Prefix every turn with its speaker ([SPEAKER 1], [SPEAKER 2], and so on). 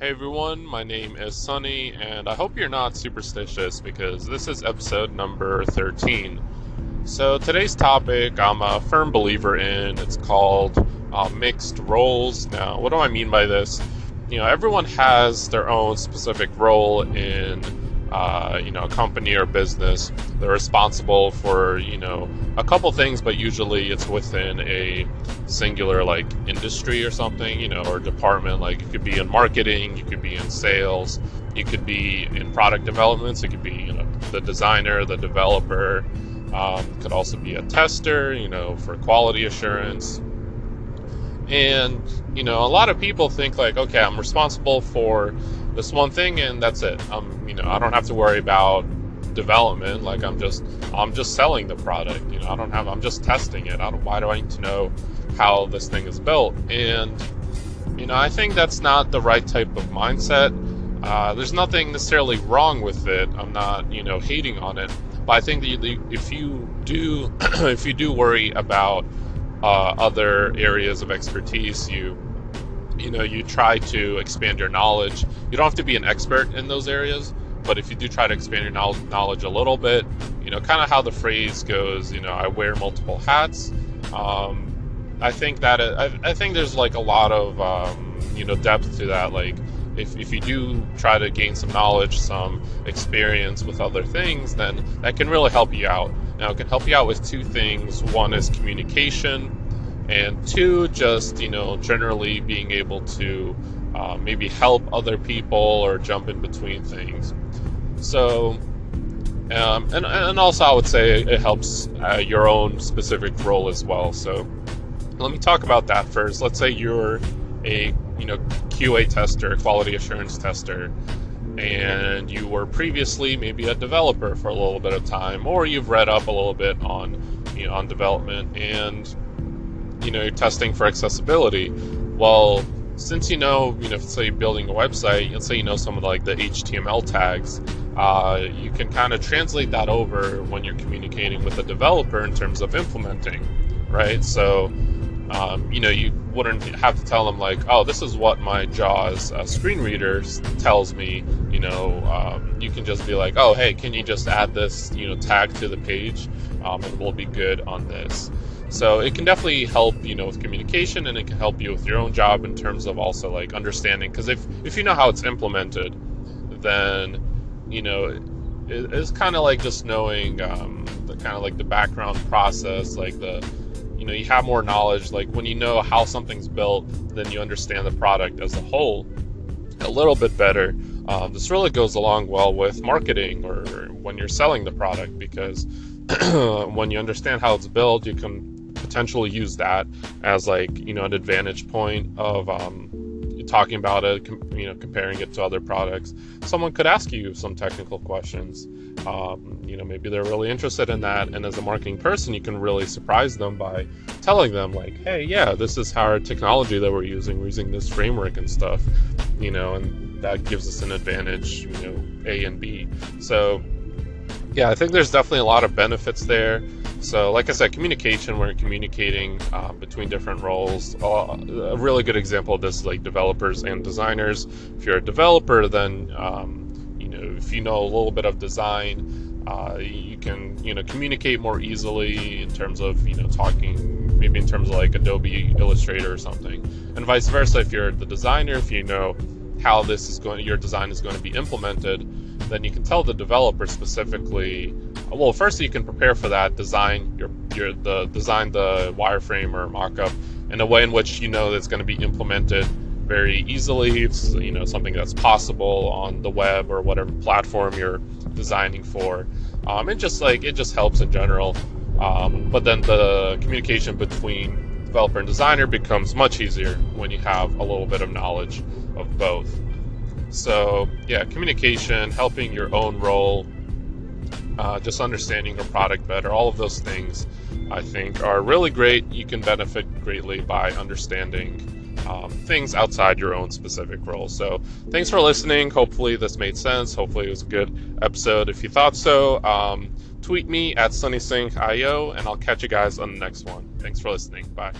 [SPEAKER 1] Hey everyone, my name is Sunny, and I hope you're not superstitious because this is episode number 13. So, today's topic I'm a firm believer in. It's called uh, mixed roles. Now, what do I mean by this? You know, everyone has their own specific role in uh, you know, a company or business. They're responsible for, you know, a couple things, but usually it's within a singular like industry or something, you know, or department. Like you could be in marketing, you could be in sales, you could be in product developments, it could be, you know, the designer, the developer. Um, could also be a tester, you know, for quality assurance. And you know, a lot of people think like, okay, I'm responsible for this one thing and that's it. I'm, you know, I don't have to worry about development. Like I'm just, I'm just selling the product. You know, I don't have, I'm just testing it. I don't, why do I need to know how this thing is built? And, you know, I think that's not the right type of mindset. Uh, there's nothing necessarily wrong with it. I'm not, you know, hating on it. But I think that if you do, if you do worry about uh, other areas of expertise, you you know you try to expand your knowledge. You don't have to be an expert in those areas but if you do try to expand your knowledge a little bit you know kind of how the phrase goes you know i wear multiple hats. Um, i think that I, I, think there's like a lot of um, you know depth to that. Like if, if you do try to gain some knowledge some experience with other things then that can really help you out. Now it can help you out with two things. One is communication and two, just you know, generally being able to uh, maybe help other people or jump in between things. So, um, and and also I would say it helps uh, your own specific role as well. So, let me talk about that first. Let's say you're a you know QA tester, quality assurance tester, and you were previously maybe a developer for a little bit of time, or you've read up a little bit on you know on development and you know, testing for accessibility. Well, since you know, you know, say building a website, let's say you know some of like the HTML tags, uh, you can kind of translate that over when you're communicating with a developer in terms of implementing, right? So, um, you know, you wouldn't have to tell them like, oh, this is what my JAWS uh, screen reader tells me. You know, um, you can just be like, oh, hey, can you just add this, you know, tag to the page, um, and we'll be good on this. So it can definitely help, you know, with communication, and it can help you with your own job in terms of also like understanding. Because if if you know how it's implemented, then you know it, it's kind of like just knowing um, the kind of like the background process, like the you know you have more knowledge. Like when you know how something's built, then you understand the product as a whole a little bit better. Um, this really goes along well with marketing or when you're selling the product because when you understand how it's built, you can potentially use that as like you know an advantage point of um, talking about it, com- you know, comparing it to other products. Someone could ask you some technical questions. Um, you know, maybe they're really interested in that, and as a marketing person, you can really surprise them by telling them like, "Hey, yeah, this is how our technology that we're using. We're using this framework and stuff." You know, and that gives us an advantage. You know, A and B. So, yeah, I think there's definitely a lot of benefits there. So, like I said, communication, we're communicating uh, between different roles. Uh, a really good example of this is like developers and designers. If you're a developer, then, um, you know, if you know a little bit of design, uh, you can, you know, communicate more easily in terms of, you know, talking, maybe in terms of like Adobe Illustrator or something. And vice versa, if you're the designer, if you know how this is going, your design is going to be implemented, then you can tell the developer specifically well, first you can prepare for that, design your your the design the wireframe or mockup in a way in which you know that's going to be implemented very easily. It's you know something that's possible on the web or whatever platform you're designing for. Um, it just like it just helps in general. Um, but then the communication between developer and designer becomes much easier when you have a little bit of knowledge of both. So yeah, communication, helping your own role uh, just understanding your product better, all of those things I think are really great. You can benefit greatly by understanding um, things outside your own specific role. So, thanks for listening. Hopefully, this made sense. Hopefully, it was a good episode. If you thought so, um, tweet me at SunnySync.io, and I'll catch you guys on the next one. Thanks for listening. Bye.